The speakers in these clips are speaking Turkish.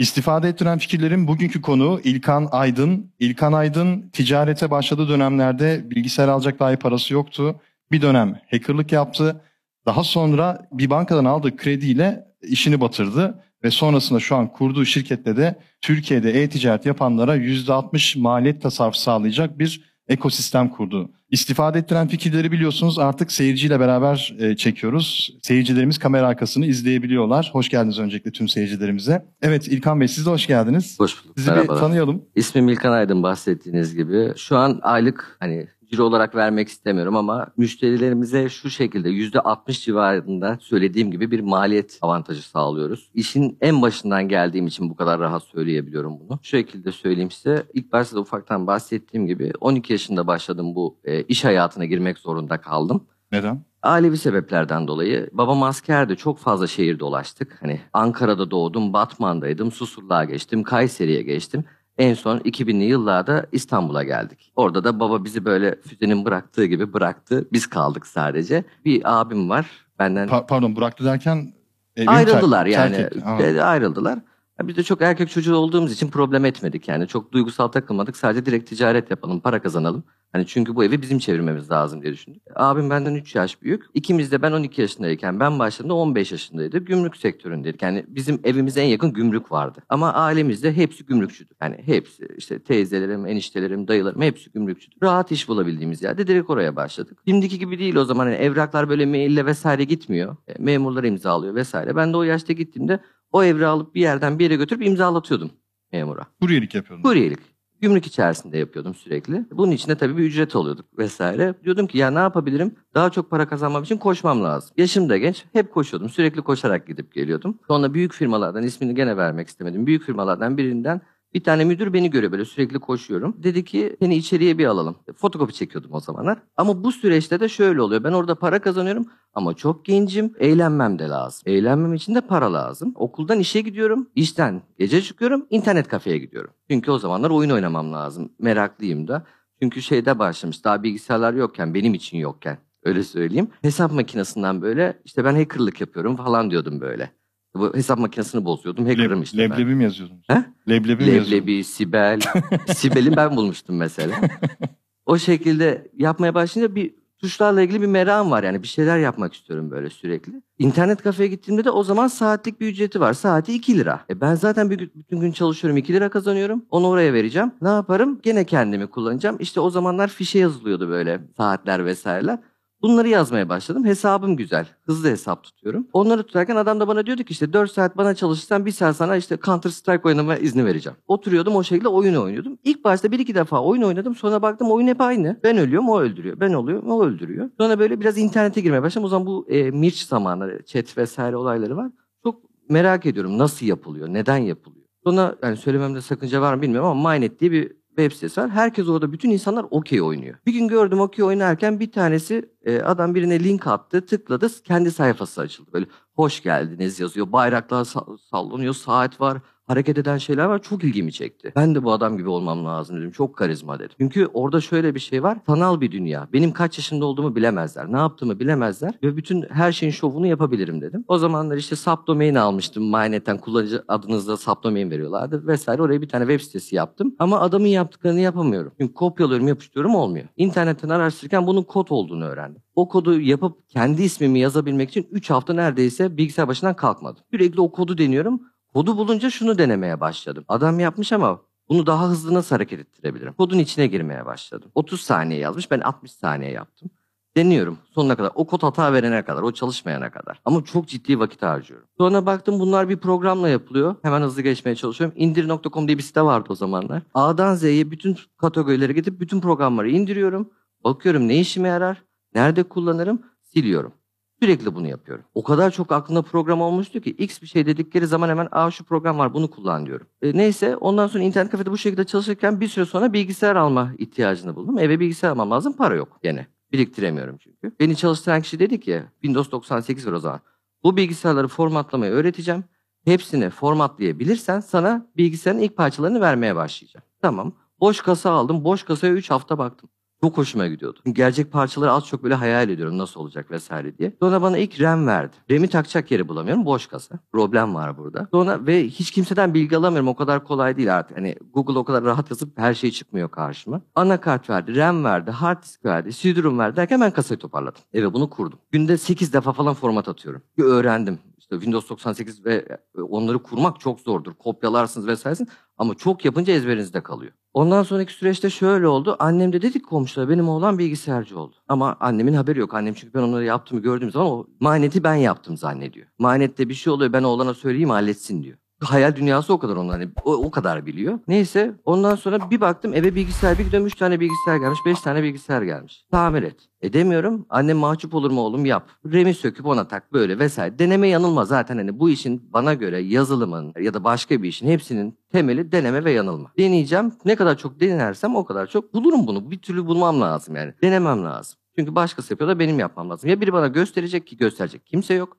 İstifade ettiren fikirlerin bugünkü konu İlkan Aydın. İlkan Aydın ticarete başladığı dönemlerde bilgisayar alacak dahi parası yoktu. Bir dönem hackerlık yaptı. Daha sonra bir bankadan aldığı krediyle işini batırdı ve sonrasında şu an kurduğu şirkette de Türkiye'de e-ticaret yapanlara %60 maliyet tasarrufu sağlayacak bir ekosistem kurdu. İstifade ettiren fikirleri biliyorsunuz artık seyirciyle beraber e, çekiyoruz. Seyircilerimiz kamera arkasını izleyebiliyorlar. Hoş geldiniz öncelikle tüm seyircilerimize. Evet İlkan Bey siz de hoş geldiniz. Hoş bulduk. Sizi Merhabalar. bir tanıyalım. İsmim İlkan Aydın bahsettiğiniz gibi. Şu an aylık hani ciro olarak vermek istemiyorum ama müşterilerimize şu şekilde %60 civarında söylediğim gibi bir maliyet avantajı sağlıyoruz. İşin en başından geldiğim için bu kadar rahat söyleyebiliyorum bunu. Şu şekilde söyleyeyim size. İlk başta da ufaktan bahsettiğim gibi 12 yaşında başladım bu e, iş hayatına girmek zorunda kaldım. Neden? Ailevi sebeplerden dolayı babam askerdi çok fazla şehir dolaştık. Hani Ankara'da doğdum, Batman'daydım, Susurluğa geçtim, Kayseri'ye geçtim. En son 2000'li yıllarda İstanbul'a geldik. Orada da baba bizi böyle füzenin bıraktığı gibi bıraktı. Biz kaldık sadece. Bir abim var benden. Pa- pardon bıraktı derken evini ayrıldılar terk- yani. terk etti. Ayrıldılar. Ya Biz de çok erkek çocuğu olduğumuz için problem etmedik yani. Çok duygusal takılmadık. Sadece direkt ticaret yapalım, para kazanalım. Hani çünkü bu evi bizim çevirmemiz lazım diye düşündük. Abim benden 3 yaş büyük. İkimiz de ben 12 yaşındayken ben başladığımda 15 yaşındaydı. Gümrük sektöründeydik. Yani bizim evimize en yakın gümrük vardı. Ama ailemizde hepsi gümrükçüdür. Yani hepsi işte teyzelerim, eniştelerim, dayılarım hepsi gümrükçüdür. Rahat iş bulabildiğimiz yerde direkt oraya başladık. Şimdiki gibi değil o zaman. Yani evraklar böyle maille vesaire gitmiyor. E, Memurlar imzalıyor vesaire. Ben de o yaşta gittiğimde o evrağı alıp bir yerden bir yere götürüp imzalatıyordum memura. Kuryelik yapıyordun. Kuryelik. Gümrük içerisinde yapıyordum sürekli. Bunun içinde tabii bir ücret alıyorduk vesaire. Diyordum ki ya ne yapabilirim? Daha çok para kazanmam için koşmam lazım. Yaşım da genç. Hep koşuyordum. Sürekli koşarak gidip geliyordum. Sonra büyük firmalardan ismini gene vermek istemedim. Büyük firmalardan birinden bir tane müdür beni görüyor böyle sürekli koşuyorum. Dedi ki seni içeriye bir alalım. Fotokopi çekiyordum o zamanlar. Ama bu süreçte de şöyle oluyor. Ben orada para kazanıyorum ama çok gencim. Eğlenmem de lazım. Eğlenmem için de para lazım. Okuldan işe gidiyorum. İşten gece çıkıyorum. internet kafeye gidiyorum. Çünkü o zamanlar oyun oynamam lazım. Meraklıyım da. Çünkü şeyde başlamış. Daha bilgisayarlar yokken, benim için yokken. Öyle söyleyeyim. Hesap makinesinden böyle işte ben hackerlık yapıyorum falan diyordum böyle. Hesap makinesini bozuyordum. Hacker'ım işte ben. leblebi mi yazıyordunuz? He? Leblebi mi yazıyordunuz? Leblebi, Sibel. Sibel'i ben bulmuştum mesela. O şekilde yapmaya başlayınca bir tuşlarla ilgili bir merakım var. Yani bir şeyler yapmak istiyorum böyle sürekli. İnternet kafeye gittiğimde de o zaman saatlik bir ücreti var. Saati 2 lira. E ben zaten bir bütün gün çalışıyorum 2 lira kazanıyorum. Onu oraya vereceğim. Ne yaparım? Gene kendimi kullanacağım. İşte o zamanlar fişe yazılıyordu böyle saatler vesaireler. Bunları yazmaya başladım. Hesabım güzel. Hızlı hesap tutuyorum. Onları tutarken adam da bana diyordu ki işte 4 saat bana çalışırsan bir saat sana işte Counter Strike oynama izni vereceğim. Oturuyordum o şekilde oyun oynuyordum. İlk başta bir iki defa oyun oynadım. Sonra baktım oyun hep aynı. Ben ölüyorum o öldürüyor. Ben oluyorum o öldürüyor. Sonra böyle biraz internete girmeye başladım. O zaman bu e, Mirç zamanları, chat vesaire olayları var. Çok merak ediyorum nasıl yapılıyor, neden yapılıyor. Sonra yani söylememde sakınca var mı bilmiyorum ama Mynet diye bir web sitesi var. Herkes orada bütün insanlar okey oynuyor. Bir gün gördüm okey oynarken bir tanesi e, adam birine link attı, tıkladı, kendi sayfası açıldı. Böyle hoş geldiniz yazıyor, bayraklar sa- sallanıyor, saat var, hareket eden şeyler var. Çok ilgimi çekti. Ben de bu adam gibi olmam lazım dedim. Çok karizma dedim. Çünkü orada şöyle bir şey var. Sanal bir dünya. Benim kaç yaşında olduğumu bilemezler. Ne yaptığımı bilemezler. Ve bütün her şeyin şovunu yapabilirim dedim. O zamanlar işte subdomain almıştım. Mynet'ten kullanıcı adınızda subdomain veriyorlardı vesaire. Oraya bir tane web sitesi yaptım. Ama adamın yaptıklarını yapamıyorum. Çünkü kopyalıyorum, yapıştırıyorum olmuyor. İnternetten araştırırken bunun kod olduğunu öğrendim. O kodu yapıp kendi ismimi yazabilmek için 3 hafta neredeyse bilgisayar başından kalkmadım. Sürekli o kodu deniyorum. Kodu bulunca şunu denemeye başladım. Adam yapmış ama bunu daha hızlı nasıl hareket ettirebilirim? Kodun içine girmeye başladım. 30 saniye yazmış ben 60 saniye yaptım. Deniyorum sonuna kadar. O kod hata verene kadar, o çalışmayana kadar. Ama çok ciddi vakit harcıyorum. Sonra baktım bunlar bir programla yapılıyor. Hemen hızlı geçmeye çalışıyorum. İndir.com diye bir site vardı o zamanlar. A'dan Z'ye bütün kategorilere gidip bütün programları indiriyorum. Bakıyorum ne işime yarar, nerede kullanırım, siliyorum. Sürekli bunu yapıyorum. O kadar çok aklımda program olmuştu ki X bir şey dedikleri zaman hemen aa şu program var bunu kullan diyorum. E, neyse ondan sonra internet kafede bu şekilde çalışırken bir süre sonra bilgisayar alma ihtiyacını buldum. Eve bilgisayar almam lazım para yok gene. Biriktiremiyorum çünkü. Beni çalıştıran kişi dedi ki Windows 98 var o zaman. Bu bilgisayarları formatlamayı öğreteceğim. Hepsini formatlayabilirsen sana bilgisayarın ilk parçalarını vermeye başlayacağım. Tamam. Boş kasa aldım. Boş kasaya 3 hafta baktım. Çok hoşuma gidiyordu. Gerçek parçaları az çok böyle hayal ediyorum nasıl olacak vesaire diye. Sonra bana ilk RAM verdi. RAM'i takacak yeri bulamıyorum. Boş kasa. Problem var burada. Sonra ve hiç kimseden bilgi alamıyorum. O kadar kolay değil artık. Hani Google o kadar rahat yazıp her şey çıkmıyor karşıma. Anakart verdi, RAM verdi, hard disk verdi, CD-ROM verdi derken ben kasayı toparladım. Eve bunu kurdum. Günde 8 defa falan format atıyorum. Bir öğrendim. İşte Windows 98 ve onları kurmak çok zordur. Kopyalarsınız vesaire. Ama çok yapınca ezberinizde kalıyor. Ondan sonraki süreçte şöyle oldu. Annem de dedik komşular benim oğlan bilgisayarcı oldu. Ama annemin haberi yok. Annem çünkü ben onları yaptığımı gördüğüm zaman o maneti ben yaptım zannediyor. Manette bir şey oluyor ben oğlana söyleyeyim halletsin diyor. Hayal dünyası o kadar onlar hani o, o kadar biliyor. Neyse ondan sonra bir baktım eve bilgisayar bir gidiyorum 3 tane bilgisayar gelmiş 5 tane bilgisayar gelmiş. Tamir et. Edemiyorum. Annem mahcup olur mu oğlum yap. Remi söküp ona tak böyle vesaire. Deneme yanılma zaten hani bu işin bana göre yazılımın ya da başka bir işin hepsinin temeli deneme ve yanılma. Deneyeceğim. Ne kadar çok denersem o kadar çok bulurum bunu. Bir türlü bulmam lazım yani. Denemem lazım. Çünkü başkası yapıyor da benim yapmam lazım. Ya biri bana gösterecek ki gösterecek kimse yok.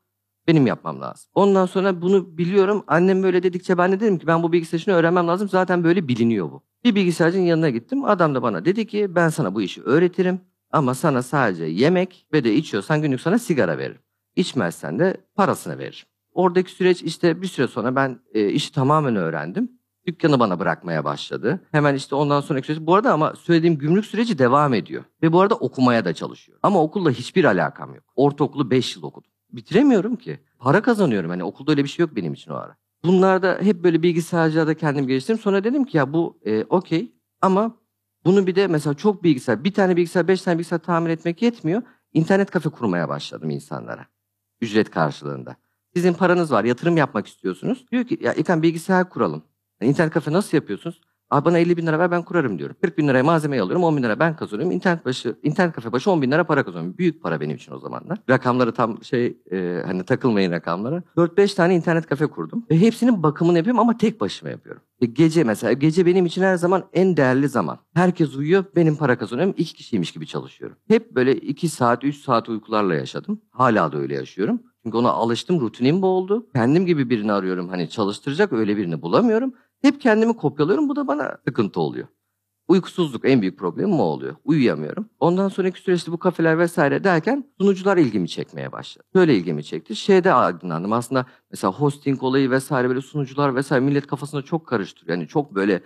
Benim yapmam lazım. Ondan sonra bunu biliyorum. Annem böyle dedikçe ben de dedim ki ben bu bilgisayarını öğrenmem lazım. Zaten böyle biliniyor bu. Bir bilgisayarcının yanına gittim. Adam da bana dedi ki ben sana bu işi öğretirim. Ama sana sadece yemek ve de içiyorsan günlük sana sigara veririm. İçmezsen de parasını veririm. Oradaki süreç işte bir süre sonra ben e, işi tamamen öğrendim. Dükkanı bana bırakmaya başladı. Hemen işte ondan sonraki süreç. Bu arada ama söylediğim gümrük süreci devam ediyor. Ve bu arada okumaya da çalışıyor. Ama okulla hiçbir alakam yok. Ortaokulu 5 yıl okudum bitiremiyorum ki. Para kazanıyorum. Hani okulda öyle bir şey yok benim için o ara. Bunlarda hep böyle bilgisayarcıda kendim geliştirdim. Sonra dedim ki ya bu e, okey ama bunu bir de mesela çok bilgisayar, bir tane bilgisayar, beş tane bilgisayar tamir etmek yetmiyor. İnternet kafe kurmaya başladım insanlara. Ücret karşılığında. Sizin paranız var, yatırım yapmak istiyorsunuz. Diyor ki ya İlkan bilgisayar kuralım. Yani internet kafe nasıl yapıyorsunuz? Abi bana 50 bin lira ver ben kurarım diyorum. 40 bin liraya malzemeyi alıyorum 10 bin lira ben kazanıyorum. İnternet başı, internet kafe başı 10 bin lira para kazanıyorum. Büyük para benim için o zamanlar. Rakamları tam şey e, hani takılmayın rakamlara. 4-5 tane internet kafe kurdum. Ve hepsinin bakımını yapıyorum ama tek başıma yapıyorum. E, gece mesela gece benim için her zaman en değerli zaman. Herkes uyuyor benim para kazanıyorum. iki kişiymiş gibi çalışıyorum. Hep böyle 2 saat 3 saat uykularla yaşadım. Hala da öyle yaşıyorum. Çünkü ona alıştım, rutinim bu oldu. Kendim gibi birini arıyorum. Hani çalıştıracak öyle birini bulamıyorum. Hep kendimi kopyalıyorum. Bu da bana sıkıntı oluyor. Uykusuzluk en büyük problemim o oluyor. Uyuyamıyorum. Ondan sonraki süreçte bu kafeler vesaire derken sunucular ilgimi çekmeye başladı. Böyle ilgimi çekti. Şeyde aydınlandım. Aslında mesela hosting olayı vesaire böyle sunucular vesaire millet kafasında çok karıştırıyor. Yani çok böyle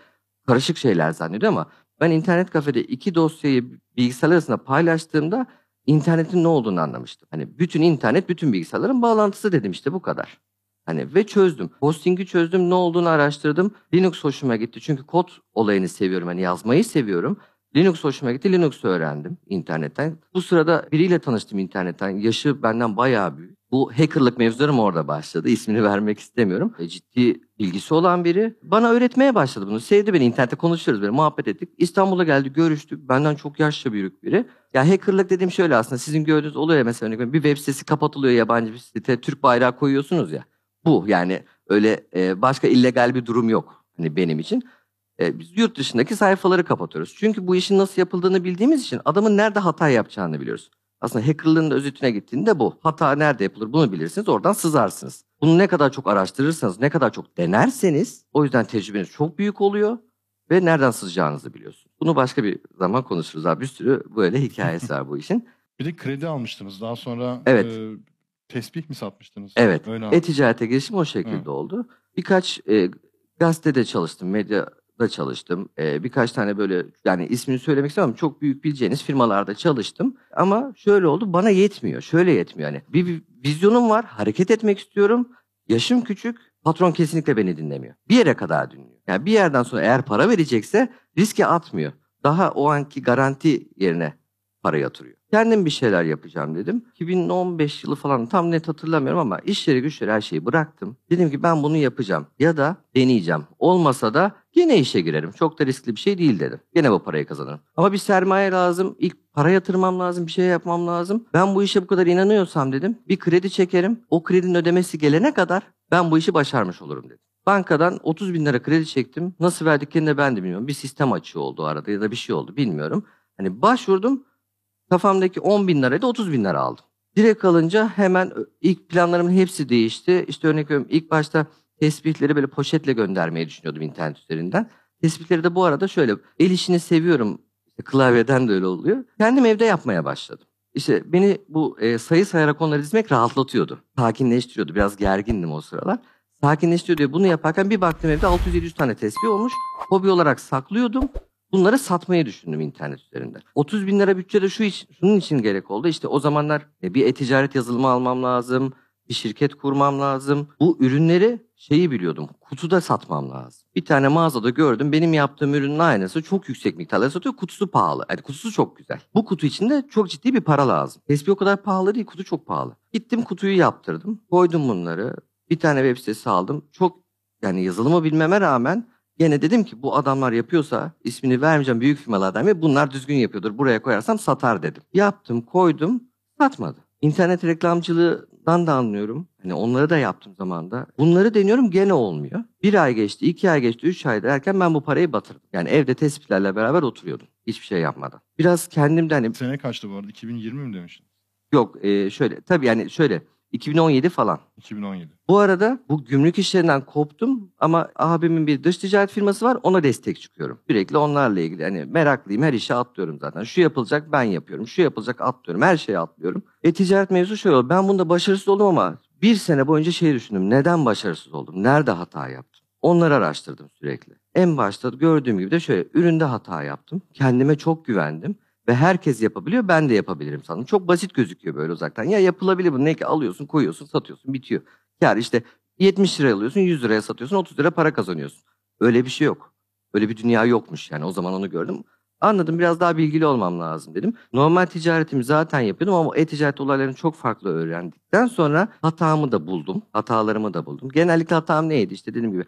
karışık şeyler zannediyor ama ben internet kafede iki dosyayı bilgisayar arasında paylaştığımda internetin ne olduğunu anlamıştım. Hani bütün internet bütün bilgisayarların bağlantısı dedim işte bu kadar. Hani ve çözdüm. Hosting'i çözdüm. Ne olduğunu araştırdım. Linux hoşuma gitti. Çünkü kod olayını seviyorum. Hani yazmayı seviyorum. Linux hoşuma gitti. Linux öğrendim internetten. Bu sırada biriyle tanıştım internetten. Yaşı benden bayağı büyük. Bu hackerlık mevzularım orada başladı. İsmini vermek istemiyorum. E, ciddi bilgisi olan biri. Bana öğretmeye başladı bunu. Sevdi beni. internette konuşuyoruz böyle muhabbet ettik. İstanbul'a geldi görüştük. Benden çok yaşça büyük biri. Ya hackerlık dediğim şöyle aslında. Sizin gördüğünüz oluyor ya mesela bir web sitesi kapatılıyor yabancı bir site. Türk bayrağı koyuyorsunuz ya. Bu yani öyle e, başka illegal bir durum yok hani benim için. E, biz yurt dışındaki sayfaları kapatıyoruz. Çünkü bu işin nasıl yapıldığını bildiğimiz için adamın nerede hata yapacağını biliyoruz. Aslında hackerlığın da özetine gittiğinde bu. Hata nerede yapılır bunu bilirsiniz oradan sızarsınız. Bunu ne kadar çok araştırırsanız, ne kadar çok denerseniz o yüzden tecrübeniz çok büyük oluyor ve nereden sızacağınızı biliyorsunuz. Bunu başka bir zaman konuşuruz abi. Bir sürü böyle hikayesi var bu işin. Bir de kredi almıştınız. Daha sonra evet. e, tesbih mi satmıştınız? Evet. E-ticarete girişim o şekilde Hı. oldu. Birkaç e, gazetede çalıştım, medyada çalıştım. E, birkaç tane böyle yani ismini söylemek istemem çok büyük bileceğiniz firmalarda çalıştım. Ama şöyle oldu bana yetmiyor. Şöyle yetmiyor yani. Bir, bir vizyonum var, hareket etmek istiyorum. Yaşım küçük, patron kesinlikle beni dinlemiyor. Bir yere kadar dinliyor. Yani bir yerden sonra eğer para verecekse riske atmıyor. Daha o anki garanti yerine para yatırıyor. Kendim bir şeyler yapacağım dedim. 2015 yılı falan tam net hatırlamıyorum ama iş yeri güçleri her şeyi bıraktım. Dedim ki ben bunu yapacağım ya da deneyeceğim. Olmasa da yine işe girerim. Çok da riskli bir şey değil dedim. Yine bu parayı kazanırım. Ama bir sermaye lazım. İlk para yatırmam lazım. Bir şey yapmam lazım. Ben bu işe bu kadar inanıyorsam dedim. Bir kredi çekerim. O kredinin ödemesi gelene kadar ben bu işi başarmış olurum dedim. Bankadan 30 bin lira kredi çektim. Nasıl verdiklerini de ben de bilmiyorum. Bir sistem açığı oldu arada ya da bir şey oldu bilmiyorum. Hani başvurdum Kafamdaki 10 bin lirayı da 30 bin lira aldım. Direkt alınca hemen ilk planlarımın hepsi değişti. İşte örnek veriyorum ilk başta tespitleri böyle poşetle göndermeyi düşünüyordum internet üzerinden. Tespitleri de bu arada şöyle el işini seviyorum klavyeden de öyle oluyor. Kendim evde yapmaya başladım. İşte beni bu e, sayı sayarak onları dizmek rahatlatıyordu. Sakinleştiriyordu. Biraz gergindim o sıralar. Sakinleştiriyor diye bunu yaparken bir baktım evde 600-700 tane tesbih olmuş. Hobi olarak saklıyordum. Bunları satmayı düşündüm internet üzerinde. 30 bin lira bütçede şu iş, şunun için gerek oldu. İşte o zamanlar e, bir e-ticaret yazılımı almam lazım. Bir şirket kurmam lazım. Bu ürünleri şeyi biliyordum. Kutuda satmam lazım. Bir tane mağazada gördüm. Benim yaptığım ürünün aynısı çok yüksek miktarda satıyor. Kutusu pahalı. Yani kutusu çok güzel. Bu kutu içinde çok ciddi bir para lazım. Tesbih o kadar pahalı değil. Kutu çok pahalı. Gittim kutuyu yaptırdım. Koydum bunları. Bir tane web sitesi aldım. Çok yani yazılımı bilmeme rağmen Gene dedim ki bu adamlar yapıyorsa ismini vermeyeceğim büyük firmalardan ve bunlar düzgün yapıyordur. Buraya koyarsam satar dedim. Yaptım, koydum, satmadı. İnternet reklamcılığından da anlıyorum. Hani onları da yaptım zamanda. Bunları deniyorum gene olmuyor. Bir ay geçti, iki ay geçti, üç ay derken ben bu parayı batırdım. Yani evde tespitlerle beraber oturuyordum. Hiçbir şey yapmadan. Biraz kendimden hani Sene kaçtı bu arada? 2020 mi demiştin? yok e, şöyle tabii yani şöyle 2017 falan. 2017. Bu arada bu gümrük işlerinden koptum ama abimin bir dış ticaret firması var ona destek çıkıyorum. Sürekli onlarla ilgili hani meraklıyım her işe atlıyorum zaten. Şu yapılacak ben yapıyorum. Şu yapılacak atlıyorum. Her şeye atlıyorum. E ticaret mevzu şöyle oldu. Ben bunda başarısız oldum ama bir sene boyunca şey düşündüm. Neden başarısız oldum? Nerede hata yaptım? Onları araştırdım sürekli. En başta gördüğüm gibi de şöyle üründe hata yaptım. Kendime çok güvendim. Ve herkes yapabiliyor ben de yapabilirim sandım. Çok basit gözüküyor böyle uzaktan. Ya yapılabilir bu ne ki alıyorsun koyuyorsun satıyorsun bitiyor. Yani işte 70 liraya alıyorsun 100 liraya satıyorsun 30 lira para kazanıyorsun. Öyle bir şey yok. Öyle bir dünya yokmuş yani o zaman onu gördüm. Anladım biraz daha bilgili olmam lazım dedim. Normal ticaretimi zaten yapıyordum ama e-ticaret olaylarını çok farklı öğrendikten sonra hatamı da buldum. Hatalarımı da buldum. Genellikle hatam neydi işte dediğim gibi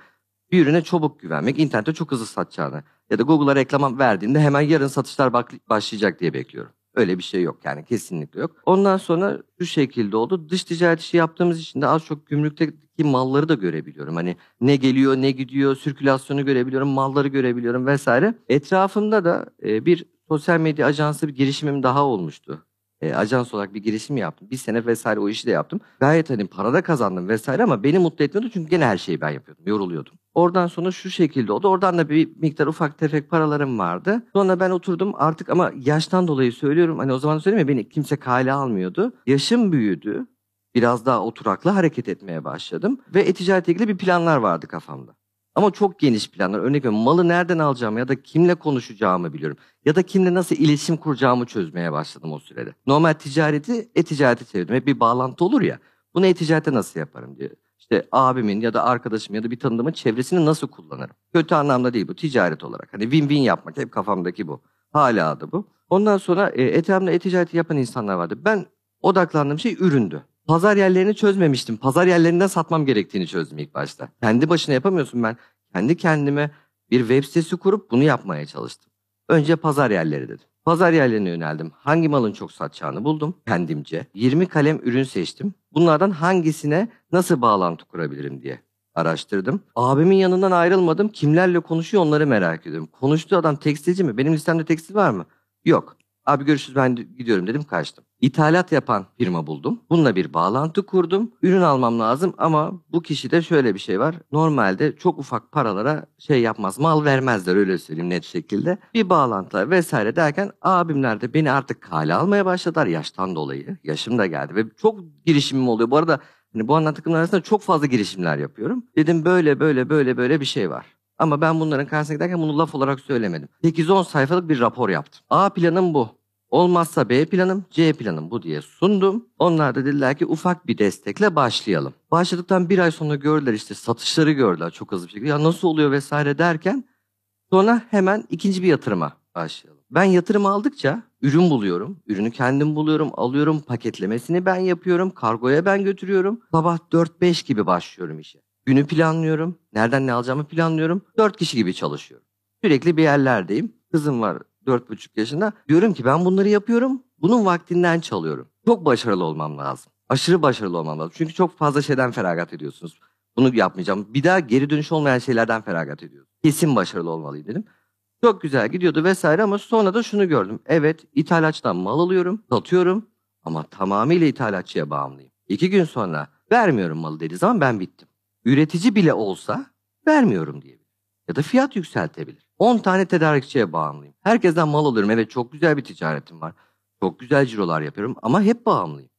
bir ürüne çabuk güvenmek, internette çok hızlı satacağını ya da Google'a reklam verdiğinde hemen yarın satışlar başlayacak diye bekliyorum. Öyle bir şey yok yani kesinlikle yok. Ondan sonra şu şekilde oldu. Dış ticaret işi yaptığımız için de az çok gümrükteki malları da görebiliyorum. Hani ne geliyor ne gidiyor sirkülasyonu görebiliyorum malları görebiliyorum vesaire. Etrafımda da e, bir sosyal medya ajansı bir girişimim daha olmuştu e, ajans olarak bir girişim yaptım. Bir sene vesaire o işi de yaptım. Gayet hani para da kazandım vesaire ama beni mutlu etmiyordu çünkü gene her şeyi ben yapıyordum. Yoruluyordum. Oradan sonra şu şekilde oldu. Oradan da bir miktar ufak tefek paralarım vardı. Sonra ben oturdum artık ama yaştan dolayı söylüyorum. Hani o zaman söyleyeyim ya beni kimse kale almıyordu. Yaşım büyüdü. Biraz daha oturaklı hareket etmeye başladım. Ve e-ticaretle ilgili bir planlar vardı kafamda. Ama çok geniş planlar. Örnek veriyorum malı nereden alacağımı ya da kimle konuşacağımı biliyorum. Ya da kimle nasıl iletişim kuracağımı çözmeye başladım o sürede. Normal ticareti e-ticareti çevirdim. Hep bir bağlantı olur ya. Bunu e-ticarette nasıl yaparım diye. İşte abimin ya da arkadaşım ya da bir tanıdığımın çevresini nasıl kullanırım? Kötü anlamda değil bu ticaret olarak. Hani win-win yapmak hep kafamdaki bu. Hala da bu. Ondan sonra e, etrafımda e-ticareti yapan insanlar vardı. Ben odaklandığım şey üründü. Pazar yerlerini çözmemiştim. Pazar yerlerinden satmam gerektiğini çözdüm ilk başta. Kendi başına yapamıyorsun ben. Kendi kendime bir web sitesi kurup bunu yapmaya çalıştım. Önce pazar yerleri dedim. Pazar yerlerine yöneldim. Hangi malın çok satacağını buldum kendimce. 20 kalem ürün seçtim. Bunlardan hangisine nasıl bağlantı kurabilirim diye araştırdım. Abimin yanından ayrılmadım. Kimlerle konuşuyor onları merak ediyorum. Konuştuğu adam tekstilci mi? Benim listemde tekstil var mı? Yok. Abi görüşürüz ben gidiyorum dedim kaçtım. İthalat yapan firma buldum. Bununla bir bağlantı kurdum. Ürün almam lazım ama bu kişide şöyle bir şey var. Normalde çok ufak paralara şey yapmaz. Mal vermezler öyle söyleyeyim net şekilde. Bir bağlantılar vesaire derken abimler de beni artık kale almaya başladılar yaştan dolayı. Yaşım da geldi ve çok girişimim oluyor. Bu arada hani bu anlattıklarım arasında çok fazla girişimler yapıyorum. Dedim böyle böyle böyle böyle bir şey var. Ama ben bunların karşısına giderken bunu laf olarak söylemedim. 8-10 sayfalık bir rapor yaptım. A planım bu. Olmazsa B planım, C planım bu diye sundum. Onlar da dediler ki ufak bir destekle başlayalım. Başladıktan bir ay sonra gördüler işte satışları gördüler çok hızlı bir şekilde. Ya nasıl oluyor vesaire derken sonra hemen ikinci bir yatırıma başlayalım. Ben yatırım aldıkça ürün buluyorum. Ürünü kendim buluyorum, alıyorum, paketlemesini ben yapıyorum, kargoya ben götürüyorum. Sabah 4-5 gibi başlıyorum işe. Günü planlıyorum, nereden ne alacağımı planlıyorum. 4 kişi gibi çalışıyorum. Sürekli bir yerlerdeyim. Kızım var dört buçuk yaşında. Diyorum ki ben bunları yapıyorum. Bunun vaktinden çalıyorum. Çok başarılı olmam lazım. Aşırı başarılı olmam lazım. Çünkü çok fazla şeyden feragat ediyorsunuz. Bunu yapmayacağım. Bir daha geri dönüş olmayan şeylerden feragat ediyorum. Kesin başarılı olmalıyım dedim. Çok güzel gidiyordu vesaire ama sonra da şunu gördüm. Evet ithalatçıdan mal alıyorum, satıyorum ama tamamıyla ithalatçıya bağımlıyım. İki gün sonra vermiyorum malı dediği zaman ben bittim. Üretici bile olsa vermiyorum diye. Ya da fiyat yükseltebilir. 10 tane tedarikçiye bağımlıyım. Herkesten mal alıyorum. Evet çok güzel bir ticaretim var. Çok güzel cirolar yapıyorum ama hep bağımlıyım.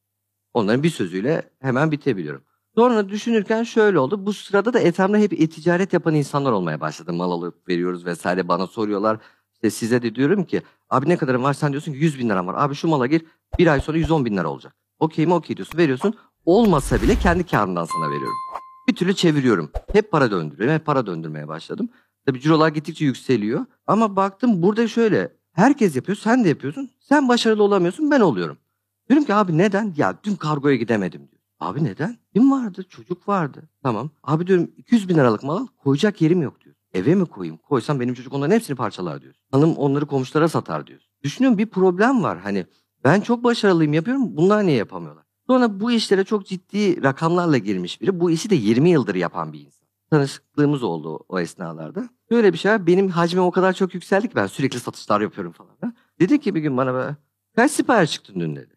Onların bir sözüyle hemen bitebiliyorum. Sonra düşünürken şöyle oldu. Bu sırada da etrafımda hep e-ticaret yapan insanlar olmaya başladı. Mal alıp veriyoruz vesaire bana soruyorlar. İşte size de diyorum ki abi ne kadarın var sen diyorsun ki 100 bin liram var. Abi şu mala gir bir ay sonra 110 bin lira olacak. Okey mi okey diyorsun veriyorsun. Olmasa bile kendi karımdan sana veriyorum. Bir türlü çeviriyorum. Hep para döndürüyorum. Hep para döndürmeye başladım. Tabii cirolar gittikçe yükseliyor. Ama baktım burada şöyle. Herkes yapıyor sen de yapıyorsun. Sen başarılı olamıyorsun ben oluyorum. Diyorum ki abi neden? Ya dün kargoya gidemedim diyor. Abi neden? Kim vardı? Çocuk vardı. Tamam. Abi diyorum 200 bin liralık mal al, koyacak yerim yok diyor. Eve mi koyayım? Koysam benim çocuk onların hepsini parçalar diyor. Hanım onları komşulara satar diyor. Düşünüyorum bir problem var. Hani ben çok başarılıyım yapıyorum. Bunlar niye yapamıyorlar? Sonra bu işlere çok ciddi rakamlarla girmiş biri. Bu işi de 20 yıldır yapan bir insan. Tanışıklığımız oldu o esnalarda. Böyle bir şey. Benim hacmim o kadar çok yükseldi ki ben sürekli satışlar yapıyorum falan. Dedi ki bir gün bana böyle, kaç sipariş çıktın dün dedi.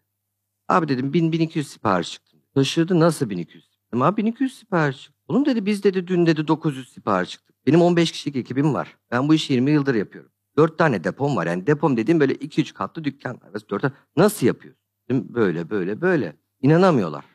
Abi dedim 1000-1200 sipariş çıktı. Şaşırdı nasıl 1200? Dedim abi 1200 sipariş çıktı. Oğlum dedi biz dedi dün dedi 900 sipariş çıktı. Benim 15 kişilik ekibim var. Ben bu işi 20 yıldır yapıyorum. 4 tane depom var. Yani depom dediğim böyle 2-3 katlı dükkan var. 4 tane. Nasıl yapıyorsun? Böyle böyle böyle. İnanamıyorlar.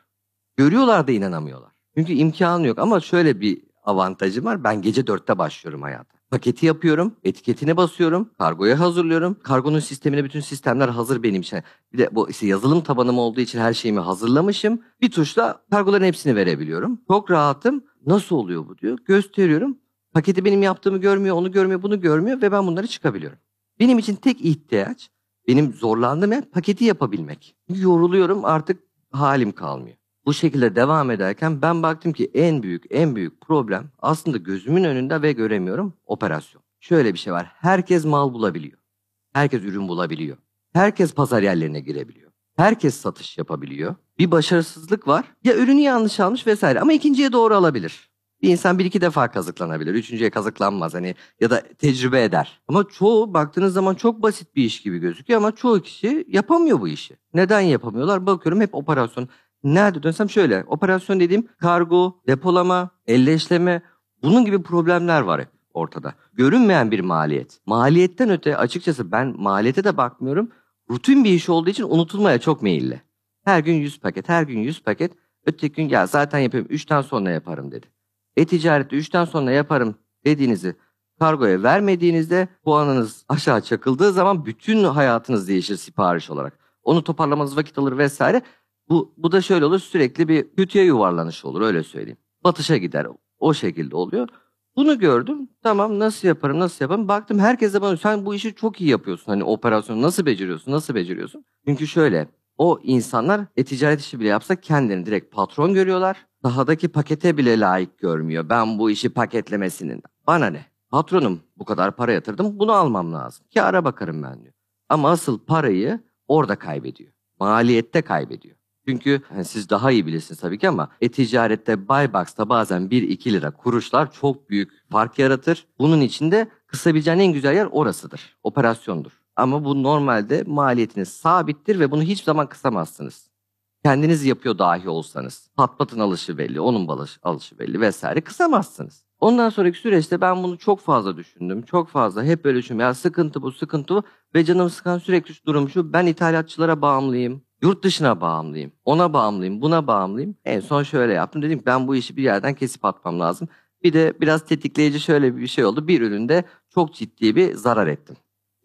Görüyorlar da inanamıyorlar. Çünkü imkanı yok ama şöyle bir avantajım var. Ben gece 4'te başlıyorum hayata. Paketi yapıyorum, etiketini basıyorum, kargoya hazırlıyorum. Kargonun sistemine bütün sistemler hazır benim için. Bir de bu işte yazılım tabanım olduğu için her şeyimi hazırlamışım. Bir tuşla kargoların hepsini verebiliyorum. Çok rahatım. Nasıl oluyor bu diyor. Gösteriyorum. Paketi benim yaptığımı görmüyor, onu görmüyor, bunu görmüyor ve ben bunları çıkabiliyorum. Benim için tek ihtiyaç, benim zorlandığım yer paketi yapabilmek. Yoruluyorum artık halim kalmıyor. Bu şekilde devam ederken ben baktım ki en büyük en büyük problem aslında gözümün önünde ve göremiyorum operasyon. Şöyle bir şey var. Herkes mal bulabiliyor. Herkes ürün bulabiliyor. Herkes pazar yerlerine girebiliyor. Herkes satış yapabiliyor. Bir başarısızlık var. Ya ürünü yanlış almış vesaire ama ikinciye doğru alabilir. Bir insan bir iki defa kazıklanabilir. Üçüncüye kazıklanmaz hani ya da tecrübe eder. Ama çoğu baktığınız zaman çok basit bir iş gibi gözüküyor ama çoğu kişi yapamıyor bu işi. Neden yapamıyorlar? Bakıyorum hep operasyon. Nerede dönsem şöyle. Operasyon dediğim kargo, depolama, elleşleme bunun gibi problemler var hep ortada. Görünmeyen bir maliyet. Maliyetten öte açıkçası ben maliyete de bakmıyorum. Rutin bir iş olduğu için unutulmaya çok meyilli. Her gün 100 paket, her gün 100 paket. Öteki gün ya zaten yapıyorum 3'ten sonra yaparım dedi. E-ticarette 3'ten sonra yaparım dediğinizi kargoya vermediğinizde puanınız aşağı çakıldığı zaman bütün hayatınız değişir sipariş olarak. Onu toparlamanız vakit alır vesaire. Bu, bu da şöyle olur sürekli bir kötüye yuvarlanış olur öyle söyleyeyim. Batışa gider o şekilde oluyor. Bunu gördüm. Tamam nasıl yaparım nasıl yaparım. Baktım herkes de bana sen bu işi çok iyi yapıyorsun. Hani operasyonu nasıl beceriyorsun nasıl beceriyorsun. Çünkü şöyle o insanlar e-ticaret işi bile yapsa kendilerini direkt patron görüyorlar. Sahadaki pakete bile layık görmüyor. Ben bu işi paketlemesinin. Bana ne? Patronum bu kadar para yatırdım bunu almam lazım. Ki ara bakarım ben diyor. Ama asıl parayı orada kaybediyor. Maliyette kaybediyor. Çünkü yani siz daha iyi bilirsiniz tabii ki ama e-ticarette Buybox'ta bazen 1-2 lira kuruşlar çok büyük fark yaratır. Bunun için de kısabileceğin en güzel yer orasıdır. Operasyondur. Ama bu normalde maliyetiniz sabittir ve bunu hiç zaman kısamazsınız. Kendiniz yapıyor dahi olsanız. Pat patın alışı belli, onun balış, alışı belli vesaire kısamazsınız. Ondan sonraki süreçte ben bunu çok fazla düşündüm. Çok fazla hep böyle düşündüm. Ya sıkıntı bu, sıkıntı bu. Ve canım sıkan sürekli şu durum şu. Ben ithalatçılara bağımlıyım. Yurt dışına bağımlıyım. Ona bağımlıyım, buna bağımlıyım. En son şöyle yaptım. Dedim ki ben bu işi bir yerden kesip atmam lazım. Bir de biraz tetikleyici şöyle bir şey oldu. Bir üründe çok ciddi bir zarar ettim.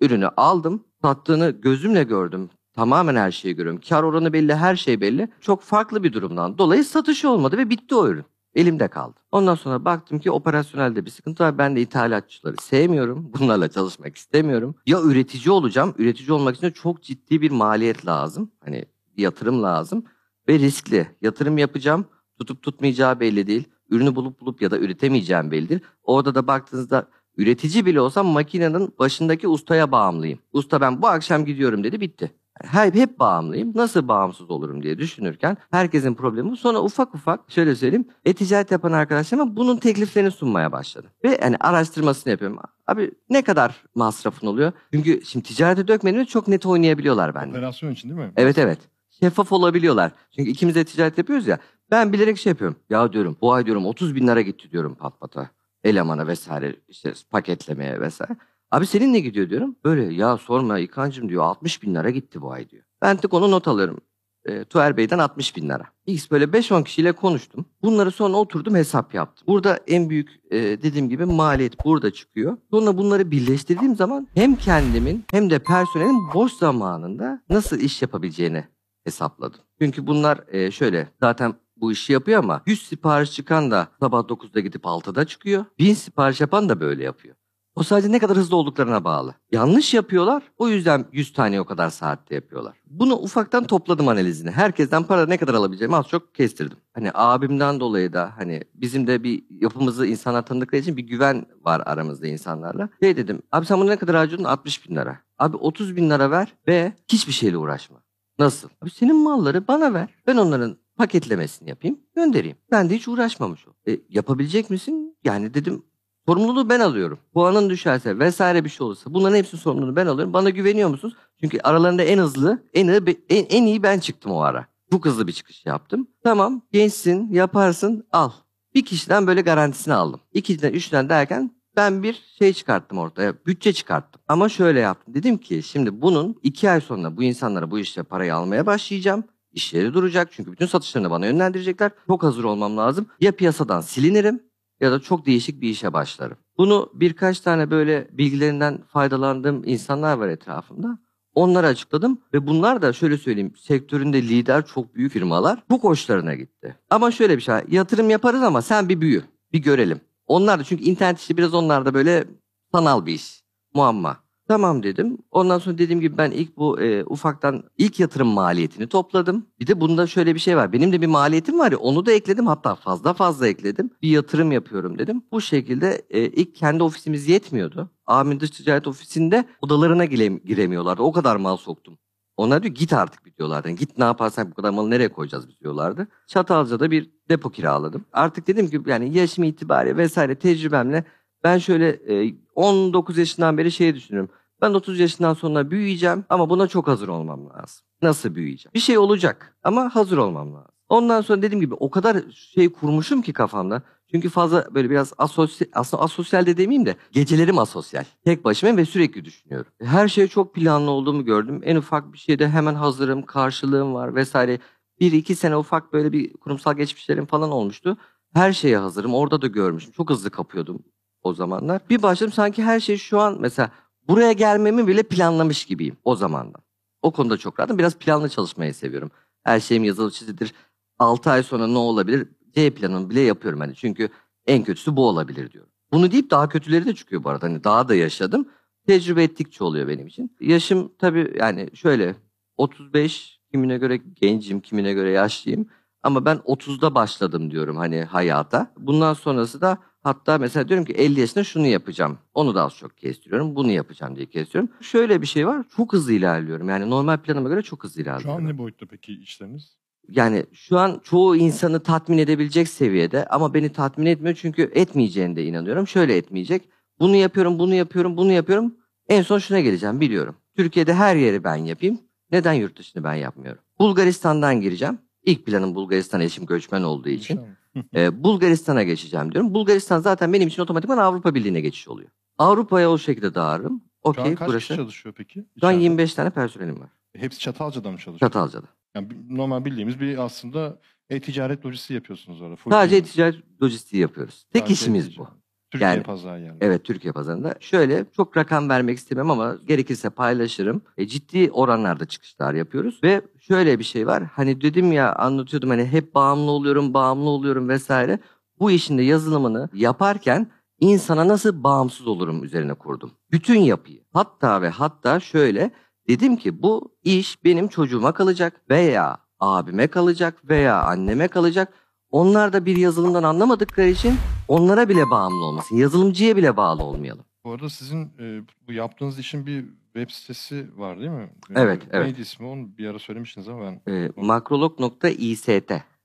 Ürünü aldım, sattığını gözümle gördüm. Tamamen her şeyi görüyorum. Kar oranı belli, her şey belli. Çok farklı bir durumdan dolayı satışı olmadı ve bitti o ürün. Elimde kaldı. Ondan sonra baktım ki operasyonelde bir sıkıntı var. Ben de ithalatçıları sevmiyorum. Bunlarla çalışmak istemiyorum. Ya üretici olacağım. Üretici olmak için çok ciddi bir maliyet lazım. Hani yatırım lazım. Ve riskli. Yatırım yapacağım. Tutup tutmayacağı belli değil. Ürünü bulup bulup ya da üretemeyeceğim belli değil. Orada da baktığınızda üretici bile olsam makinenin başındaki ustaya bağımlıyım. Usta ben bu akşam gidiyorum dedi bitti. Hep, hep bağımlıyım. Nasıl bağımsız olurum diye düşünürken herkesin problemi bu. Sonra ufak ufak şöyle söyleyeyim. E-ticaret yapan arkadaşlarıma bunun tekliflerini sunmaya başladım. Ve hani araştırmasını yapıyorum. Abi ne kadar masrafın oluyor? Çünkü şimdi ticarete dökmediğinde çok net oynayabiliyorlar bende. Operasyon için değil mi? Evet evet. Şeffaf olabiliyorlar. Çünkü ikimiz de ticaret yapıyoruz ya. Ben bilerek şey yapıyorum. Ya diyorum bu ay diyorum 30 bin lira gitti diyorum pat pata. Elemana vesaire işte paketlemeye vesaire. Abi senin ne gidiyor diyorum. Böyle ya sorma İlkan'cığım diyor 60 bin lira gitti bu ay diyor. Ben tık onu not alıyorum. E, Tuğer Bey'den 60 bin lira. X böyle 5-10 kişiyle konuştum. Bunları sonra oturdum hesap yaptım. Burada en büyük e, dediğim gibi maliyet burada çıkıyor. Sonra bunları birleştirdiğim zaman hem kendimin hem de personelin boş zamanında nasıl iş yapabileceğini hesapladım. Çünkü bunlar e, şöyle zaten bu işi yapıyor ama 100 sipariş çıkan da sabah 9'da gidip 6'da çıkıyor. 1000 sipariş yapan da böyle yapıyor. O sadece ne kadar hızlı olduklarına bağlı. Yanlış yapıyorlar. O yüzden 100 tane o kadar saatte yapıyorlar. Bunu ufaktan topladım analizini. Herkesten para ne kadar alabileceğimi az çok kestirdim. Hani abimden dolayı da hani bizim de bir yapımızı insanlar tanıdıkları için bir güven var aramızda insanlarla. Şey dedim abi sen bunu ne kadar harcıyordun? 60 bin lira. Abi 30 bin lira ver ve hiçbir şeyle uğraşma. Nasıl? Abi senin malları bana ver. Ben onların paketlemesini yapayım, göndereyim. Ben de hiç uğraşmamış ol. E, yapabilecek misin? Yani dedim sorumluluğu ben alıyorum. Puanın düşerse vesaire bir şey olursa bunların hepsinin sorumluluğunu ben alıyorum. Bana güveniyor musunuz? Çünkü aralarında en hızlı, en iyi, en, en iyi ben çıktım o ara. Çok hızlı bir çıkış yaptım. Tamam gençsin, yaparsın, al. Bir kişiden böyle garantisini aldım. İkiden, üçten derken ben bir şey çıkarttım ortaya, bütçe çıkarttım. Ama şöyle yaptım. Dedim ki şimdi bunun iki ay sonra bu insanlara bu işte parayı almaya başlayacağım. İşleri duracak çünkü bütün satışlarını bana yönlendirecekler. Çok hazır olmam lazım. Ya piyasadan silinirim ya da çok değişik bir işe başlarım. Bunu birkaç tane böyle bilgilerinden faydalandığım insanlar var etrafımda. Onlara açıkladım ve bunlar da şöyle söyleyeyim sektöründe lider çok büyük firmalar. Bu hoşlarına gitti. Ama şöyle bir şey yatırım yaparız ama sen bir büyü bir görelim. Onlar da çünkü internet işi biraz onlar da böyle sanal bir iş. Muamma. Tamam dedim. Ondan sonra dediğim gibi ben ilk bu e, ufaktan ilk yatırım maliyetini topladım. Bir de bunda şöyle bir şey var. Benim de bir maliyetim var ya onu da ekledim. Hatta fazla fazla ekledim. Bir yatırım yapıyorum dedim. Bu şekilde e, ilk kendi ofisimiz yetmiyordu. Amin Dış Ticaret Ofisi'nde odalarına giremiyorlardı. O kadar mal soktum. Onlar diyor git artık diyorlardı. Yani git ne yaparsan bu kadar malı nereye koyacağız biz diyorlardı. Çatalca'da bir depo kiraladım. Artık dedim ki yani yaşım itibariyle vesaire tecrübemle ben şöyle e, 19 yaşından beri şey düşünüyorum. Ben 30 yaşından sonra büyüyeceğim ama buna çok hazır olmam lazım. Nasıl büyüyeceğim? Bir şey olacak ama hazır olmam lazım. Ondan sonra dediğim gibi o kadar şey kurmuşum ki kafamda. Çünkü fazla böyle biraz asosyal, aslında asosyal de demeyeyim de gecelerim asosyal. Tek başıma ve sürekli düşünüyorum. Her şey çok planlı olduğumu gördüm. En ufak bir şeyde hemen hazırım, karşılığım var vesaire. Bir iki sene ufak böyle bir kurumsal geçmişlerim falan olmuştu. Her şeye hazırım. Orada da görmüşüm. Çok hızlı kapıyordum o zamanlar. Bir başladım sanki her şey şu an mesela buraya gelmemi bile planlamış gibiyim o zamandan. O konuda çok rahatım. Biraz planlı çalışmayı seviyorum. Her şeyim yazılı çizilir. 6 ay sonra ne olabilir? C planımı bile yapıyorum hani. Çünkü en kötüsü bu olabilir diyorum. Bunu deyip daha kötüleri de çıkıyor bu arada. Hani daha da yaşadım. Tecrübe ettikçe oluyor benim için. Yaşım tabii yani şöyle 35 kimine göre gencim, kimine göre yaşlıyım. Ama ben 30'da başladım diyorum hani hayata. Bundan sonrası da Hatta mesela diyorum ki 50 yaşında şunu yapacağım. Onu da az çok kestiriyorum. Bunu yapacağım diye kestiriyorum. Şöyle bir şey var. Çok hızlı ilerliyorum. Yani normal planıma göre çok hızlı ilerliyorum. Şu an ne boyutta peki işleriniz? Yani şu an çoğu insanı tatmin edebilecek seviyede ama beni tatmin etmiyor çünkü etmeyeceğine de inanıyorum. Şöyle etmeyecek. Bunu yapıyorum, bunu yapıyorum, bunu yapıyorum. En son şuna geleceğim biliyorum. Türkiye'de her yeri ben yapayım. Neden yurt dışını ben yapmıyorum? Bulgaristan'dan gireceğim. İlk planım Bulgaristan eşim göçmen olduğu için. İnşallah ee, Bulgaristan'a geçeceğim diyorum. Bulgaristan zaten benim için otomatikman Avrupa Birliği'ne geçiş oluyor. Avrupa'ya o şekilde dağılırım. Okey, Şu an kaç burası. kişi çalışıyor peki? Şu an 25 tane personelim var. Hepsi Çatalca'da mı çalışıyor? Çatalca'da. Yani normal bildiğimiz bir aslında e-ticaret lojistiği yapıyorsunuz orada. Full Sadece e-ticaret lojistiği yapıyoruz. Tek Sadece işimiz e-ticaret. bu. Türkiye Yani- pazarı yani. Evet Türkiye pazarında. Şöyle çok rakam vermek istemem ama gerekirse paylaşırım. E, ciddi oranlarda çıkışlar yapıyoruz. Ve şöyle bir şey var. Hani dedim ya anlatıyordum hani hep bağımlı oluyorum, bağımlı oluyorum vesaire. Bu işin de yazılımını yaparken insana nasıl bağımsız olurum üzerine kurdum. Bütün yapıyı. Hatta ve hatta şöyle dedim ki bu iş benim çocuğuma kalacak veya abime kalacak veya anneme kalacak. Onlar da bir yazılımdan anlamadıkları için onlara bile bağımlı olmasın. Yazılımcıya bile bağlı olmayalım. Bu arada sizin e, bu yaptığınız işin bir web sitesi var değil mi? E, Evet, evet. Neydi ismi onu bir ara söylemiştiniz ama ben Ee, makrolog.ist.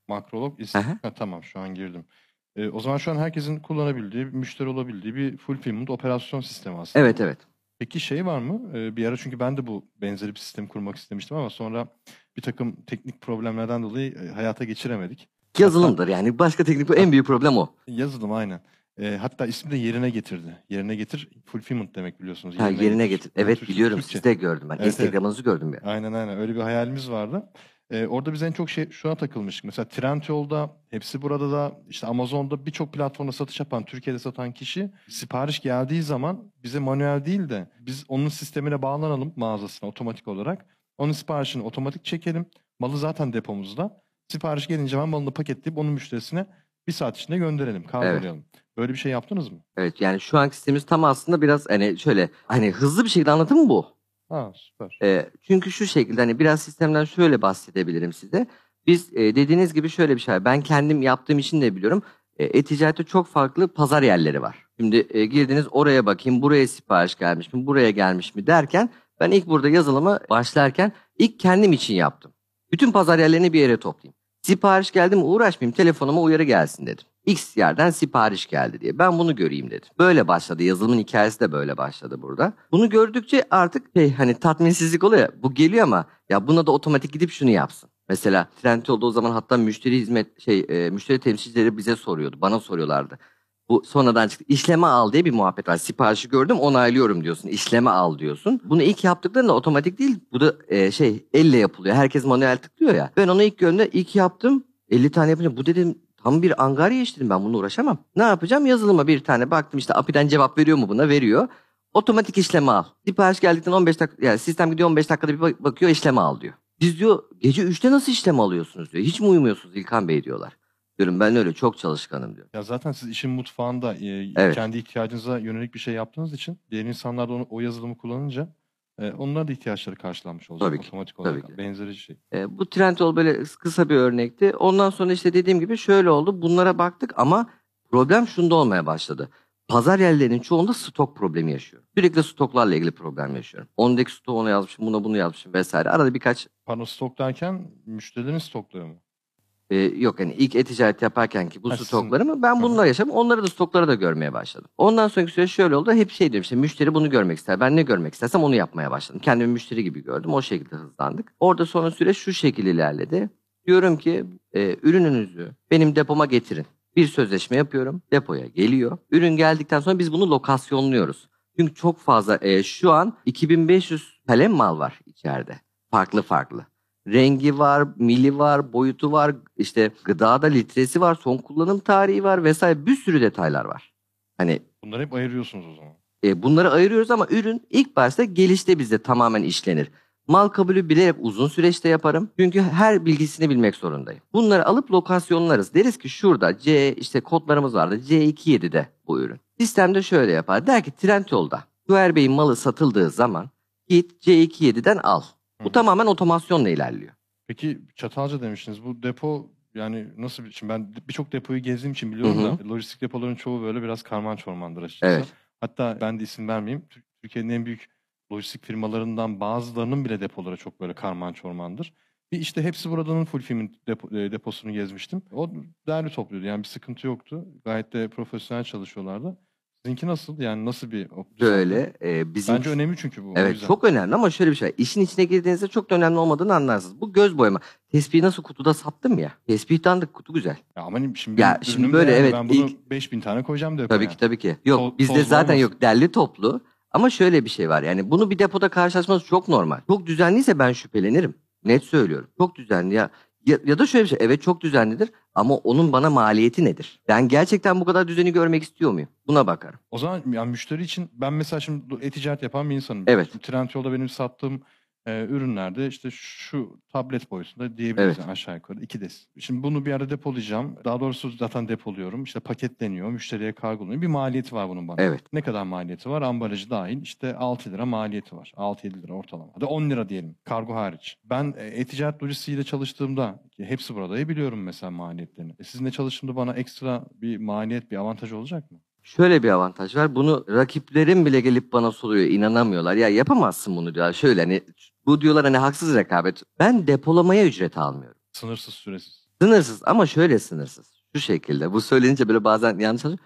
makrolog is- Aha. ha, tamam şu an girdim. E, o zaman şu an herkesin kullanabildiği, müşteri olabildiği bir fulfillment operasyon sistemi aslında. Evet evet. Peki şey var mı? Ee, bir ara çünkü ben de bu benzeri bir sistem kurmak istemiştim ama sonra bir takım teknik problemlerden dolayı e, hayata geçiremedik. Yazılımdır yani başka teknik en büyük problem o. Yazılım aynen. E, hatta ismi de yerine getirdi. Yerine getir fulfillment demek biliyorsunuz. Ha, yerine getir. Yani Evet Türkçe- biliyorum Türkçe. sizde gördüm ben. Evet, evet. Instagram'ınızı gördüm ya. Aynen aynen öyle bir hayalimiz vardı. Ee, orada biz en çok şey şuna takılmıştık. Mesela Trendyol'da, hepsi burada da, işte Amazon'da birçok platformda satış yapan, Türkiye'de satan kişi sipariş geldiği zaman bize manuel değil de biz onun sistemine bağlanalım mağazasına otomatik olarak. Onun siparişini otomatik çekelim. Malı zaten depomuzda. Sipariş gelince hemen malını paketleyip onun müşterisine bir saat içinde gönderelim, kargolayalım. Böyle bir şey yaptınız mı? Evet yani şu anki sistemimiz tam aslında biraz hani şöyle hani hızlı bir şekilde anlatım mı bu? Ha süper. Ee, çünkü şu şekilde hani biraz sistemden şöyle bahsedebilirim size. Biz e, dediğiniz gibi şöyle bir şey var. Ben kendim yaptığım için de biliyorum. E, e-ticarette çok farklı pazar yerleri var. Şimdi e, girdiniz oraya bakayım buraya sipariş gelmiş mi buraya gelmiş mi derken ben ilk burada yazılımı başlarken ilk kendim için yaptım. Bütün pazar yerlerini bir yere toplayayım. Sipariş geldi mi uğraşmayayım telefonuma uyarı gelsin dedim. X yerden sipariş geldi diye. Ben bunu göreyim dedim. Böyle başladı. Yazılımın hikayesi de böyle başladı burada. Bunu gördükçe artık şey hani tatminsizlik oluyor. Bu geliyor ama ya buna da otomatik gidip şunu yapsın. Mesela Trendyol'da o zaman hatta müşteri hizmet şey e, müşteri temsilcileri bize soruyordu. Bana soruyorlardı. Bu sonradan çıktı. İşleme al diye bir muhabbet var. Siparişi gördüm onaylıyorum diyorsun. İşleme al diyorsun. Bunu ilk yaptıklarında otomatik değil. Bu da e, şey elle yapılıyor. Herkes manuel tıklıyor ya. Ben onu ilk gördüğümde ilk yaptım. 50 tane yapınca bu dedim tam bir angarya iş dedim ben bununla uğraşamam. Ne yapacağım? Yazılıma bir tane baktım işte API'den cevap veriyor mu buna? Veriyor. Otomatik işleme al. Sipariş geldikten 15 dakika yani sistem gidiyor 15 dakikada bir bak- bakıyor işleme al diyor. Biz diyor gece 3'te nasıl işlem alıyorsunuz diyor. Hiç mi uyumuyorsunuz İlkan Bey diyorlar. Diyorum ben öyle çok çalışkanım diyor. Ya zaten siz işin mutfağında e, Evet. kendi ihtiyacınıza yönelik bir şey yaptığınız için diğer insanlar da onu, o yazılımı kullanınca e, onların da ihtiyaçları karşılanmış olacak Tabii ki, otomatik olarak. tabii ki. Benzeri şey. E, bu Trendyol böyle kısa bir örnekti. Ondan sonra işte dediğim gibi şöyle oldu. Bunlara baktık ama problem şunda olmaya başladı. Pazar yerlerinin çoğunda stok problemi yaşıyorum. Sürekli stoklarla ilgili problem yaşıyorum. Ondaki stoğu ona yazmışım, buna bunu yazmışım vesaire. Arada birkaç Pardon stok derken müşterilerin stokları mı? E, yok hani ilk e-ticaret yaparken ki bu Ha, sizin- stokları mı ben bununla yaşadım. Onları da stokları da görmeye başladım. Ondan sonraki süreç şöyle oldu. Hep şey diyorum işte müşteri bunu görmek ister. Ben ne görmek istersem onu yapmaya başladım. Kendimi müşteri gibi gördüm. O şekilde hızlandık. Orada sonra süreç şu şekilde ilerledi. Diyorum ki e, ürününüzü benim depoma getirin. Bir sözleşme yapıyorum. Depoya geliyor. Ürün geldikten sonra biz bunu lokasyonluyoruz. Çünkü çok fazla e, şu an 2500 kalem mal var içeride. Farklı farklı. Rengi var, mili var, boyutu var, işte gıdada litresi var, son kullanım tarihi var vesaire bir sürü detaylar var. Hani Bunları hep ayırıyorsunuz o zaman. e, bunları ayırıyoruz ama ürün ilk başta gelişte bizde tamamen işlenir. Mal kabulü bilerek uzun süreçte yaparım. Çünkü her bilgisini bilmek zorundayım. Bunları alıp lokasyonlarız. Deriz ki şurada C işte kodlarımız vardı. C27'de bu ürün. Sistemde şöyle yapar. Der ki Trendyol'da Güver Bey'in malı satıldığı zaman git C27'den al. Bu tamamen otomasyonla ilerliyor. Peki Çatalca demiştiniz. Bu depo yani nasıl bir... Şimdi ben birçok depoyu gezdiğim için biliyorum Hı da lojistik depoların çoğu böyle biraz karman çormandır açıkçası. Evet. Hatta ben de isim vermeyeyim. Tür- Türkiye'nin en büyük lojistik firmalarından bazılarının bile depoları çok böyle karman çormandır. Bir işte hepsi buradanın fulfillment depo, e, deposunu gezmiştim. O değerli topluyordu. Yani bir sıkıntı yoktu. Gayet de profesyonel çalışıyorlardı. Sizinki nasıl? Yani nasıl bir opsiyon? Böyle e, bizim Bence önemli çünkü bu. Evet çok önemli ama şöyle bir şey. İşin içine girdiğinizde çok da önemli olmadığını anlarsınız. Bu göz boyama. Tespihi nasıl kutuda sattım ya. Tespih dandik kutu güzel. Ya ama şimdi, Ya şimdi böyle yani evet, Ben bunu ilk- 5000 tane koyacağım depoya. Tabii ki tabii ki. Yok Toz- bizde zaten olmasın. yok derli toplu. Ama şöyle bir şey var yani bunu bir depoda karşılaşması çok normal. Çok düzenliyse ben şüphelenirim. Net söylüyorum. Çok düzenli ya. Ya, ya da şöyle bir şey. Evet çok düzenlidir ama onun bana maliyeti nedir? Ben gerçekten bu kadar düzeni görmek istiyor muyum? Buna bakarım. O zaman yani müşteri için ben mesela şimdi e-ticaret yapan bir insanım. Evet. Trendyol'da benim sattığım e, ürünlerde işte şu tablet boyutunda diyebiliriz Evet. aşağı yukarı iki des. Şimdi bunu bir yerde depolayacağım. Daha doğrusu zaten depoluyorum. İşte paketleniyor, müşteriye kargolanıyor. Bir maliyeti var bunun bana. Evet. Ne kadar maliyeti var? Ambalajı dahil işte 6 lira maliyeti var. 6-7 lira ortalama. Hadi 10 lira diyelim kargo hariç. Ben e, e-ticaret lojistiğiyle çalıştığımda ki hepsi burada biliyorum mesela maliyetlerini. E, sizinle çalıştığımda bana ekstra bir maliyet, bir avantaj olacak mı? Şöyle bir avantaj var. Bunu rakiplerim bile gelip bana soruyor. inanamıyorlar. Ya yapamazsın bunu diyorlar. Şöyle hani bu diyorlar hani haksız rekabet. Ben depolamaya ücret almıyorum. Sınırsız, süresiz. Sınırsız ama şöyle sınırsız. Şu şekilde. Bu söylenince böyle bazen yanlış anlaşılıyor.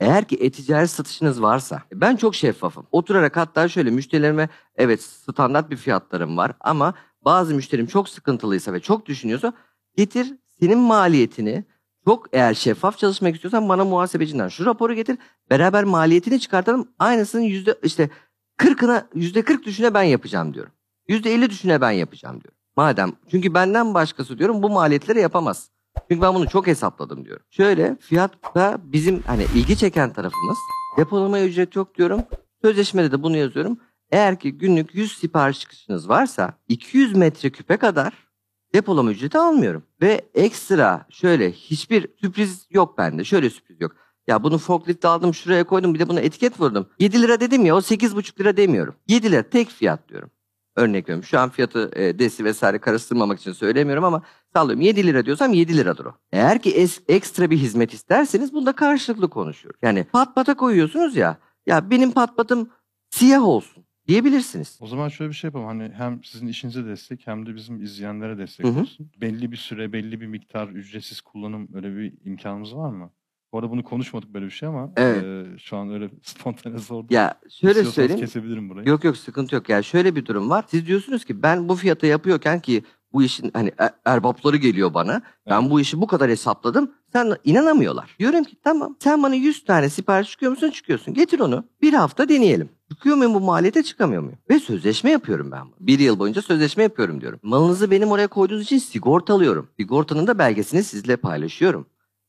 Eğer ki e-ticaret satışınız varsa ben çok şeffafım. Oturarak hatta şöyle müşterilerime evet standart bir fiyatlarım var ama bazı müşterim çok sıkıntılıysa ve çok düşünüyorsa getir senin maliyetini Çok eğer şeffaf çalışmak istiyorsan bana muhasebecinden şu raporu getir. Beraber maliyetini çıkartalım. Aynısının yüzde işte 40'ına yüzde 40 düşüne ben yapacağım diyorum. Yüzde 50 düşüne ben yapacağım diyorum. Madem çünkü benden başkası diyorum bu maliyetleri yapamaz. Çünkü ben bunu çok hesapladım diyorum. Şöyle fiyatta bizim hani ilgi çeken tarafımız depolamaya ücret yok diyorum. Sözleşmede de bunu yazıyorum. Eğer ki günlük 100 sipariş çıkışınız varsa 200 metreküpe kadar depolama ücreti almıyorum. Ve ekstra şöyle hiçbir sürpriz yok bende. Şöyle sürpriz yok. Ya bunu forklift aldım şuraya koydum bir de buna etiket vurdum. 7 lira dedim ya o 8,5 lira demiyorum. 7 lira tek fiyat diyorum. Örnek veriyorum. Şu an fiyatı e, desi vesaire karıştırmamak için söylemiyorum ama sallıyorum 7 lira diyorsam 7 liradır o. Eğer ki es, ekstra bir hizmet isterseniz bunda karşılıklı konuşuyoruz. Yani pat pata koyuyorsunuz ya. Ya benim pat patım siyah olsun diyebilirsiniz. O zaman şöyle bir şey yapalım. Hani hem sizin işinize destek hem de bizim izleyenlere destek Hı hı. olsun. Belli bir süre, belli bir miktar ücretsiz kullanım öyle bir imkanımız var mı? Bu arada bunu konuşmadık böyle bir şey ama Evet. e, şu an öyle spontane zor. Ya şöyle İstiyorsanız söyleyeyim. kesebilirim burayı. Yok yok sıkıntı yok. Yani şöyle bir durum var. Siz diyorsunuz ki ben bu fiyata yapıyorken ki bu işin hani er- erbapları geliyor bana. Ben bu işi bu kadar hesapladım. Sen inanamıyorlar. Diyorum ki tamam sen bana 100 tane sipariş çıkıyor musun? Çıkıyorsun. Getir onu. Bir hafta deneyelim. Çıkıyor muyum bu maliyete çıkamıyor muyum? Ve sözleşme yapıyorum ben. Bir yıl boyunca sözleşme yapıyorum diyorum. Malınızı benim oraya koyduğunuz için sigortalıyorum. Sigortanın da belgesini sizle paylaşıyorum.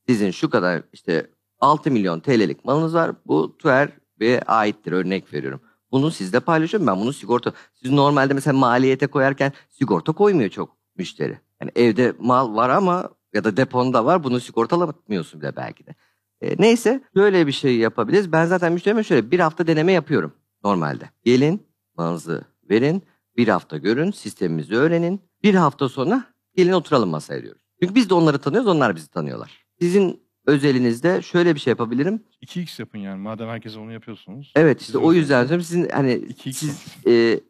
Sizin şu kadar işte 6 milyon TL'lik malınız var. Bu TÜER ve aittir örnek veriyorum. Bunu sizle paylaşıyorum. Ben bunu sigorta. Siz normalde mesela maliyete koyarken sigorta koymuyor çok müşteri. Yani evde mal var ama ya da deponda var. Bunu sigortalamıyorsun bile belki de. E, neyse böyle bir şey yapabiliriz. Ben zaten müşterime şöyle bir hafta deneme yapıyorum normalde. Gelin malınızı verin. Bir hafta görün. Sistemimizi öğrenin. Bir hafta sonra gelin oturalım masaya diyoruz. Çünkü biz de onları tanıyoruz. Onlar bizi tanıyorlar. Sizin özelinizde şöyle bir şey yapabilirim. 2x yapın yani. Madem herkes onu yapıyorsunuz. Evet işte o yüzden söylüyorum. Sizin hani 2x siz e,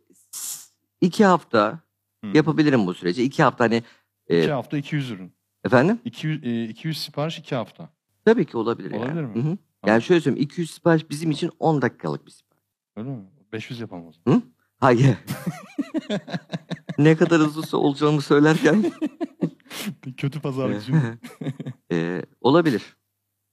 iki hafta Hı. yapabilirim bu süreci. İki hafta hani e, 2 hafta 200 ürün. efendim 200, e, 200 sipariş 2 hafta. tabii ki olabilir. yani. Olabilir mi? Hı hı. Tamam. Yani şöyle söyleyeyim 200 sipariş bizim için 10 dakikalık bir sipariş. Öyle mi? 500 yapalım o zaman. Hayır. ne kadar hızlısı olacağımı söylerken Kötü pazarlıkçı. e, olabilir.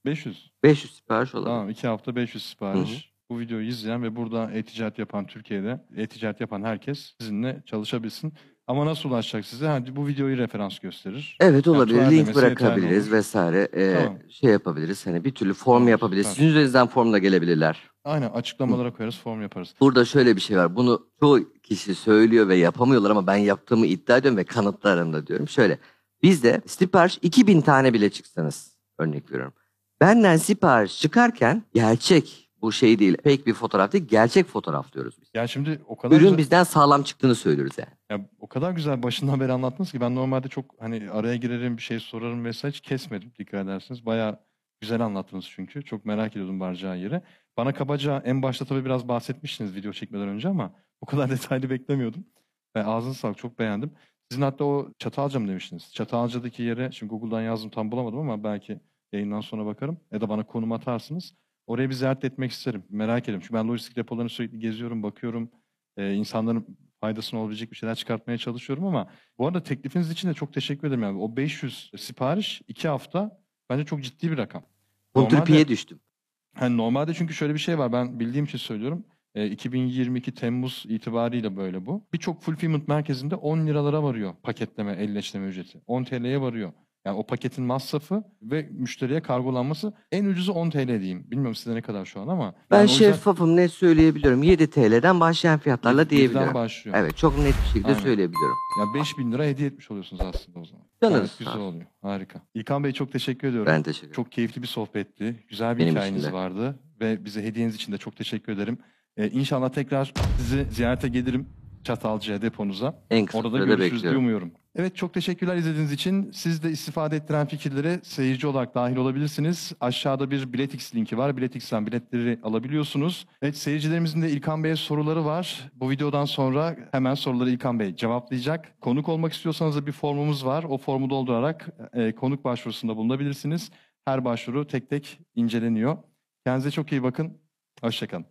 500. 500 sipariş olabilir. Tamam 2 hafta 500 sipariş. Bu videoyu izleyen ve burada e-ticaret yapan Türkiye'de e-ticaret yapan herkes sizinle çalışabilsin. Ama nasıl ulaşacak size? Hadi bu videoyu referans gösterir. Evet olabilir. tuvalet Link bırakabiliriz vesaire. E, Tamam. Şey yapabiliriz. Hani bir türlü form Tamam, yapabiliriz. süper. Sizin üzerinizden formla gelebilirler. Aynen açıklamalara koyarız, form yaparız. Burada şöyle bir şey var. Bunu çoğu kişi söylüyor ve yapamıyorlar ama ben yaptığımı iddia ediyorum ve kanıtlarım da diyorum. Şöyle. Bizde sipariş 2000 tane bile çıksanız örnek veriyorum. Benden sipariş çıkarken gerçek bu şey değil. Fake bir fotoğraf değil. Gerçek fotoğraf diyoruz biz. Yani şimdi o kadar Ürün güzel, bizden sağlam çıktığını söylüyoruz yani. ya o kadar güzel başından beri anlattınız ki ben normalde çok hani araya girerim bir şey sorarım vesaire hiç kesmedim dikkat ederseniz. Bayağı güzel anlattınız çünkü. Çok merak ediyordum varacağı yeri. Bana kabaca en başta tabii biraz bahsetmiştiniz video çekmeden önce ama o kadar detaylı beklemiyordum. Ve ağzınız sağlık çok beğendim. Sizin hatta o Çatalca mı demiştiniz? Çatalca'daki yere şimdi Google'dan yazdım tam bulamadım ama belki yayından sonra bakarım. Ya da bana konum atarsınız. Oraya bir ziyaret etmek isterim. Merak ediyorum. Çünkü ben lojistik depolarını sürekli geziyorum, bakıyorum. Ee, insanların faydasına olabilecek bir şeyler çıkartmaya çalışıyorum ama bu arada teklifiniz için de çok teşekkür ederim. Yani o 500 sipariş 2 hafta bence çok ciddi bir rakam. Kontrpiye düştüm. Hani normalde çünkü şöyle bir şey var. Ben bildiğim için söylüyorum. E, 2022 Temmuz itibariyle böyle bu. Birçok fulfillment merkezinde 10 liralara varıyor paketleme, elleştirme ücreti. 10 TL'ye varıyor. Yani o paketin masrafı ve müşteriye kargolanması en ucuzu 10 TL diyeyim. Bilmiyorum size ne kadar şu an ama. Ben yani o yüzden şeffafım net söyleyebiliyorum. 7 TL'den başlayan fiyatlarla birden diyebiliyorum. başlıyor. Evet çok net bir şekilde Aynen. söyleyebiliyorum. Ya 5000 lira hediye etmiş oluyorsunuz aslında o zaman. Canınız sağ güzel oluyor. Harika. İlkan Bey çok teşekkür ediyorum. Ben teşekkür ederim. Çok keyifli bir sohbetti. Güzel bir Benim hikayeniz de. vardı. Ve bize hediyeniz için de çok teşekkür ederim. Ee, inşallah tekrar sizi ziyarete gelirim Çatalca'ya deponuza. En kısa Orada görüşürüz diye bekliyorum. umuyorum. Evet çok teşekkürler izlediğiniz için. Siz de istifade ettiren fikirlere seyirci olarak dahil olabilirsiniz. Aşağıda bir Biletix linki var. Biletix'ten biletleri alabiliyorsunuz. Evet seyircilerimizin de İlkan Bey'e soruları var. Bu videodan sonra hemen soruları İlkan Bey cevaplayacak. Konuk olmak istiyorsanız da bir formumuz var. O formu doldurarak e, konuk başvurusunda bulunabilirsiniz. Her başvuru tek tek inceleniyor. Kendinize çok iyi bakın. Hoşçakalın.